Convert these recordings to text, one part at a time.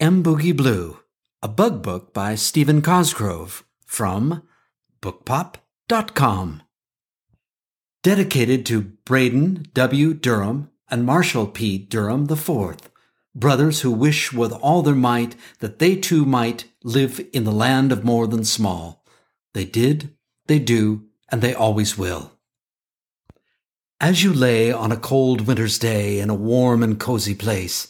M. Boogie Blue, a bug book by Stephen Cosgrove from bookpop.com. Dedicated to Braden W. Durham and Marshall P. Durham IV, brothers who wish with all their might that they too might live in the land of more than small. They did, they do, and they always will. As you lay on a cold winter's day in a warm and cozy place,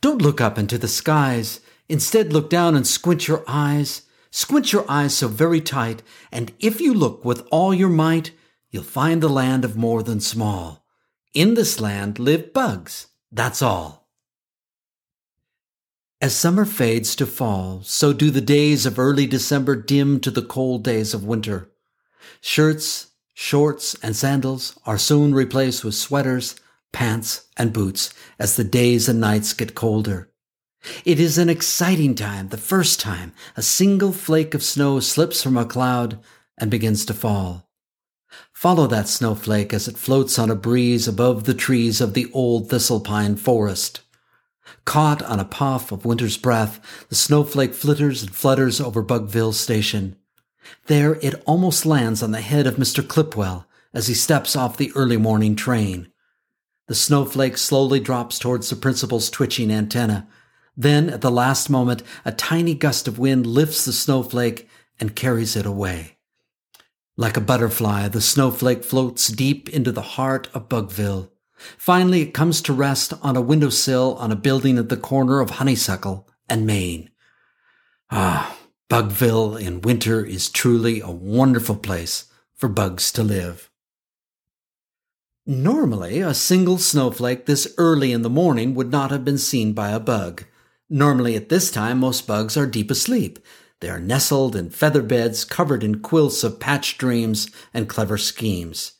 don't look up into the skies. Instead, look down and squint your eyes. Squint your eyes so very tight, and if you look with all your might, you'll find the land of more than small. In this land live bugs, that's all. As summer fades to fall, so do the days of early December dim to the cold days of winter. Shirts, shorts, and sandals are soon replaced with sweaters, pants, and boots as the days and nights get colder. It is an exciting time, the first time a single flake of snow slips from a cloud and begins to fall. Follow that snowflake as it floats on a breeze above the trees of the old thistle pine forest. Caught on a puff of winter's breath, the snowflake flitters and flutters over Bugville Station. There it almost lands on the head of Mr. Clipwell as he steps off the early morning train. The snowflake slowly drops towards the principal's twitching antenna. Then, at the last moment, a tiny gust of wind lifts the snowflake and carries it away. Like a butterfly, the snowflake floats deep into the heart of Bugville. Finally, it comes to rest on a windowsill on a building at the corner of Honeysuckle and Main. Ah, Bugville in winter is truly a wonderful place for bugs to live. Normally, a single snowflake this early in the morning would not have been seen by a bug. Normally, at this time, most bugs are deep asleep. They are nestled in feather beds covered in quilts of patched dreams and clever schemes.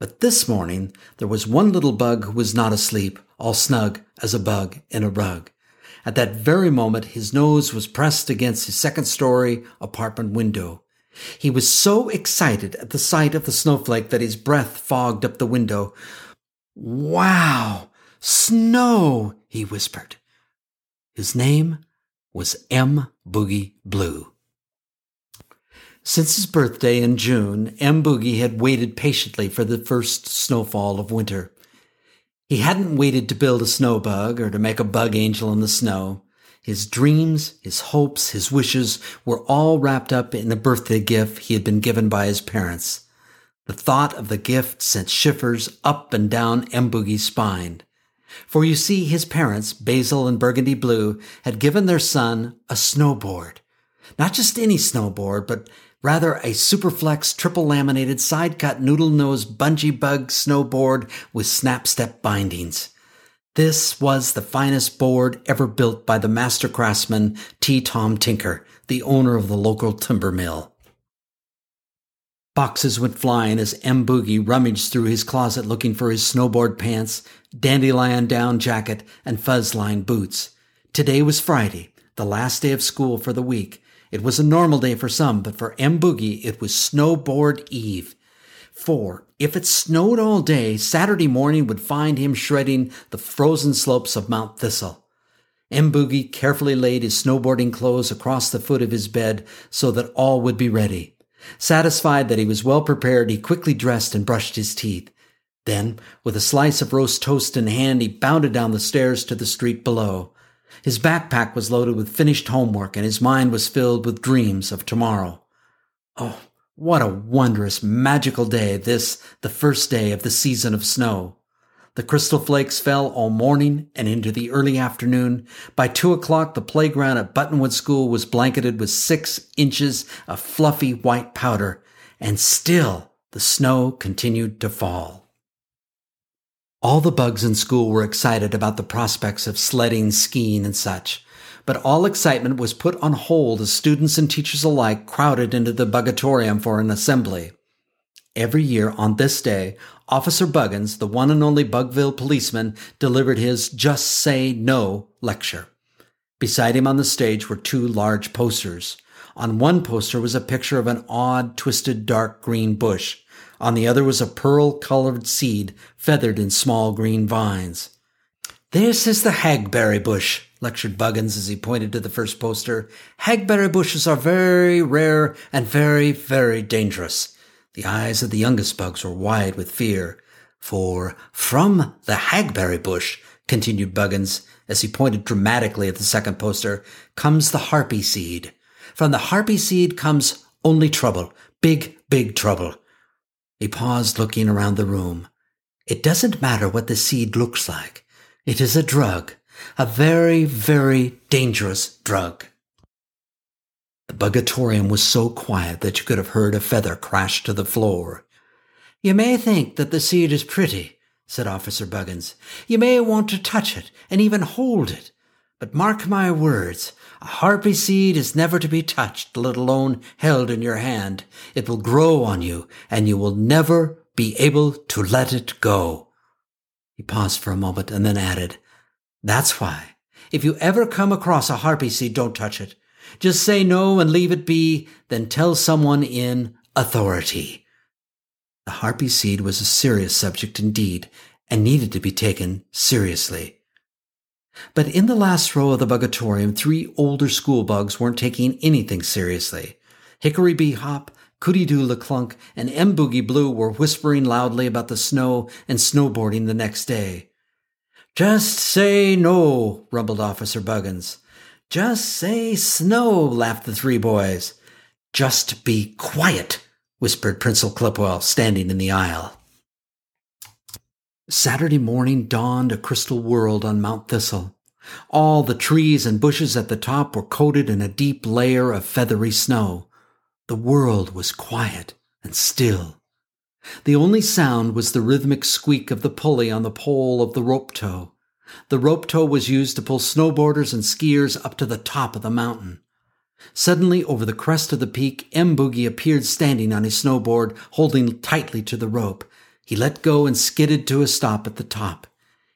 But this morning, there was one little bug who was not asleep, all snug as a bug in a rug. At that very moment, his nose was pressed against his second story apartment window. He was so excited at the sight of the snowflake that his breath fogged up the window. Wow! Snow! he whispered. His name was M. Boogie Blue. Since his birthday in June, M. Boogie had waited patiently for the first snowfall of winter. He hadn't waited to build a snow bug or to make a bug angel in the snow. His dreams, his hopes, his wishes were all wrapped up in the birthday gift he had been given by his parents. The thought of the gift sent shivers up and down M. Spine. For you see, his parents, Basil and Burgundy Blue, had given their son a snowboard. Not just any snowboard, but rather a Superflex triple laminated side cut noodle nose bungee bug snowboard with snap step bindings. This was the finest board ever built by the master craftsman T. Tom Tinker, the owner of the local timber mill. Boxes went flying as M. Boogie rummaged through his closet looking for his snowboard pants, dandelion down jacket, and fuzz lined boots. Today was Friday, the last day of school for the week. It was a normal day for some, but for M. Boogie, it was snowboard eve. For if it snowed all day, Saturday morning would find him shredding the frozen slopes of Mount Thistle. M. Carefully laid his snowboarding clothes across the foot of his bed so that all would be ready. Satisfied that he was well prepared, he quickly dressed and brushed his teeth. Then, with a slice of roast toast in hand, he bounded down the stairs to the street below. His backpack was loaded with finished homework, and his mind was filled with dreams of tomorrow. Oh, what a wondrous, magical day this, the first day of the season of snow. The crystal flakes fell all morning and into the early afternoon. By two o'clock, the playground at Buttonwood School was blanketed with six inches of fluffy white powder, and still the snow continued to fall. All the bugs in school were excited about the prospects of sledding, skiing, and such but all excitement was put on hold as students and teachers alike crowded into the Bugatorium for an assembly. Every year on this day, Officer Buggins, the one and only Bugville policeman, delivered his Just Say No lecture. Beside him on the stage were two large posters. On one poster was a picture of an odd, twisted, dark green bush. On the other was a pearl colored seed feathered in small green vines. This is the hagberry bush, lectured Buggins as he pointed to the first poster. Hagberry bushes are very rare and very, very dangerous. The eyes of the youngest bugs were wide with fear. For from the hagberry bush, continued Buggins as he pointed dramatically at the second poster, comes the harpy seed. From the harpy seed comes only trouble. Big, big trouble. He paused looking around the room. It doesn't matter what the seed looks like. It is a drug, a very, very dangerous drug. The bugatorium was so quiet that you could have heard a feather crash to the floor. You may think that the seed is pretty, said Officer Buggins. You may want to touch it and even hold it. But mark my words, a harpy seed is never to be touched, let alone held in your hand. It will grow on you, and you will never be able to let it go. He paused for a moment and then added, That's why, if you ever come across a harpy seed, don't touch it. Just say no and leave it be, then tell someone in authority. The harpy seed was a serious subject indeed, and needed to be taken seriously. But in the last row of the bugatorium, three older school bugs weren't taking anything seriously. Hickory Bee Hop, Cootie Doo LeClunk, and M Boogie Blue were whispering loudly about the snow and snowboarding the next day. Just say no, rumbled Officer Buggins. Just say snow, laughed the three boys. Just be quiet, whispered Principal Clipwell, standing in the aisle. Saturday morning dawned a crystal world on Mount Thistle. All the trees and bushes at the top were coated in a deep layer of feathery snow. The world was quiet and still. The only sound was the rhythmic squeak of the pulley on the pole of the rope tow. The rope tow was used to pull snowboarders and skiers up to the top of the mountain. Suddenly, over the crest of the peak, M. Boogie appeared standing on his snowboard, holding tightly to the rope. He let go and skidded to a stop at the top.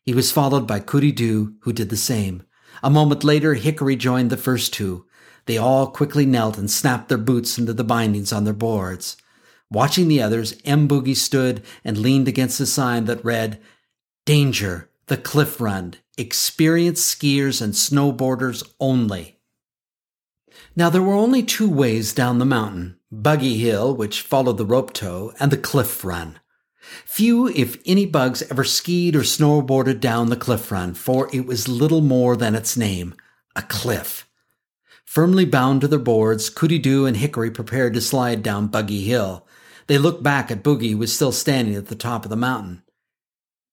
He was followed by Cootie Doo, who did the same. A moment later, Hickory joined the first two. They all quickly knelt and snapped their boots into the bindings on their boards. Watching the others, M. Boogie stood and leaned against a sign that read, Danger, the cliff run, experienced skiers and snowboarders only. Now there were only two ways down the mountain, Buggy Hill, which followed the rope tow, and the cliff run. Few, if any, bugs ever skied or snowboarded down the cliff run, for it was little more than its name, a cliff. Firmly bound to their boards, Cootie Doo and Hickory prepared to slide down Buggy Hill. They looked back at Boogie, who was still standing at the top of the mountain.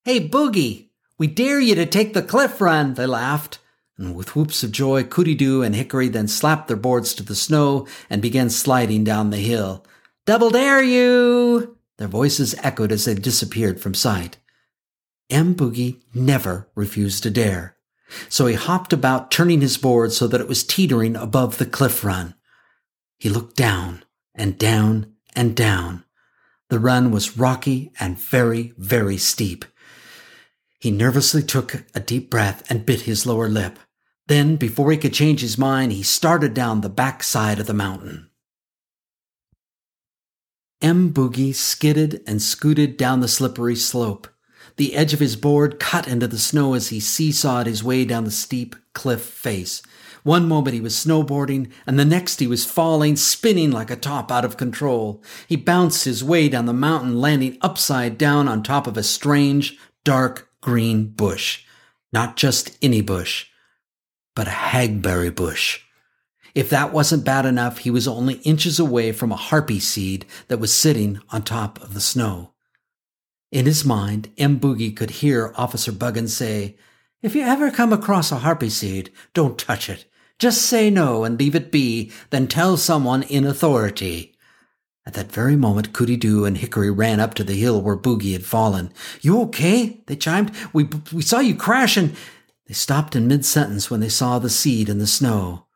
Hey, Boogie, we dare you to take the cliff run, they laughed. And with whoops of joy, Cootie Doo and Hickory then slapped their boards to the snow and began sliding down the hill. Double dare you! Their voices echoed as they disappeared from sight. M. Boogie never refused to dare. So he hopped about, turning his board so that it was teetering above the cliff run. He looked down and down and down. The run was rocky and very, very steep. He nervously took a deep breath and bit his lower lip. Then, before he could change his mind, he started down the back side of the mountain. M. Boogie skidded and scooted down the slippery slope. The edge of his board cut into the snow as he seesawed his way down the steep cliff face. One moment he was snowboarding, and the next he was falling, spinning like a top out of control. He bounced his way down the mountain, landing upside down on top of a strange, dark green bush. Not just any bush, but a hagberry bush. If that wasn't bad enough, he was only inches away from a harpy seed that was sitting on top of the snow. In his mind, M. Boogie could hear Officer Buggins say, If you ever come across a harpy seed, don't touch it. Just say no and leave it be, then tell someone in authority. At that very moment, Cootie Doo and Hickory ran up to the hill where Boogie had fallen. You okay? They chimed. We, we saw you crash and... They stopped in mid-sentence when they saw the seed in the snow.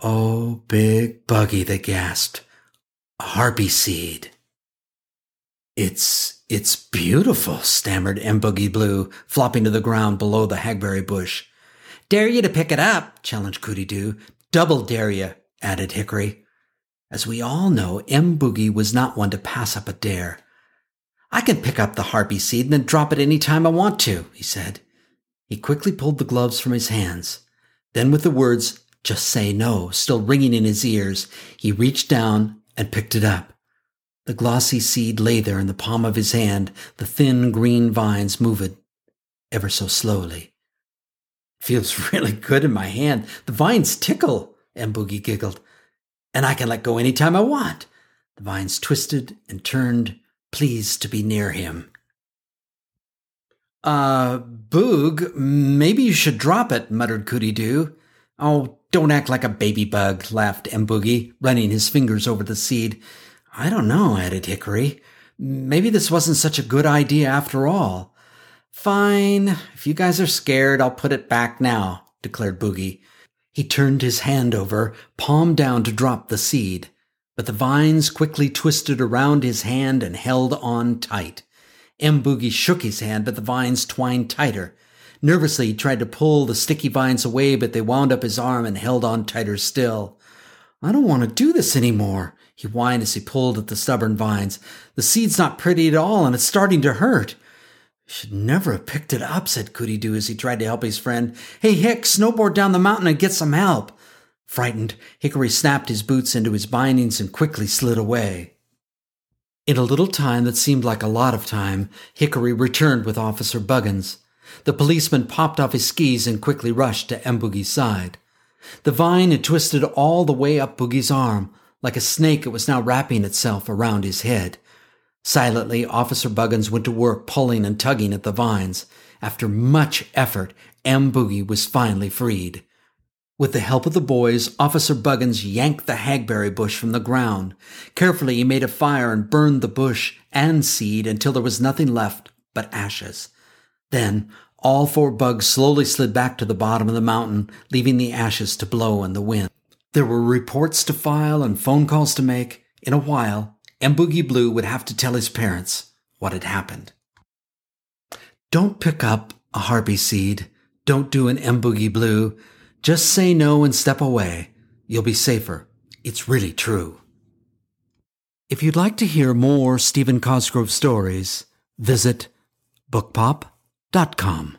Oh, big buggy, they gasped. A harpy seed. It's, it's beautiful, stammered M. Boogie Blue, flopping to the ground below the hagberry bush. Dare you to pick it up, challenged Cootie Doo. Double dare you, added Hickory. As we all know, M. Boogie was not one to pass up a dare. I can pick up the harpy seed and then drop it any time I want to, he said. He quickly pulled the gloves from his hands. Then, with the words, just say no, still ringing in his ears, he reached down and picked it up. The glossy seed lay there in the palm of his hand, the thin green vines moved ever so slowly. Feels really good in my hand. The vines tickle, M. Boogie giggled. And I can let go any time I want. The vines twisted and turned, pleased to be near him. Uh, Boog, maybe you should drop it, muttered Cootie Doo. Oh, don't act like a baby bug, laughed M. Boogie, running his fingers over the seed. I don't know, added Hickory. Maybe this wasn't such a good idea after all. Fine. If you guys are scared, I'll put it back now, declared Boogie. He turned his hand over, palm down to drop the seed, but the vines quickly twisted around his hand and held on tight. M. Boogie shook his hand, but the vines twined tighter. Nervously, he tried to pull the sticky vines away, but they wound up his arm and held on tighter still. I don't want to do this any more, he whined as he pulled at the stubborn vines. The seed's not pretty at all, and it's starting to hurt. I should never have picked it up, said Cootie Doo as he tried to help his friend. Hey, Hick, snowboard down the mountain and get some help. Frightened, Hickory snapped his boots into his bindings and quickly slid away. In a little time that seemed like a lot of time, Hickory returned with Officer Buggins. The policeman popped off his skis and quickly rushed to M. Boogie's side. The vine had twisted all the way up Boogie's arm. Like a snake, it was now wrapping itself around his head. Silently, Officer Buggins went to work pulling and tugging at the vines. After much effort, M. Boogie was finally freed. With the help of the boys, Officer Buggins yanked the hagberry bush from the ground. Carefully, he made a fire and burned the bush and seed until there was nothing left but ashes. Then, all four bugs slowly slid back to the bottom of the mountain, leaving the ashes to blow in the wind. There were reports to file and phone calls to make. In a while, and Boogie Blue would have to tell his parents what had happened. Don't pick up a harpy seed. Don't do an M Boogie Blue. Just say no and step away. You'll be safer. It's really true. If you'd like to hear more Stephen Cosgrove stories, visit bookpop.com.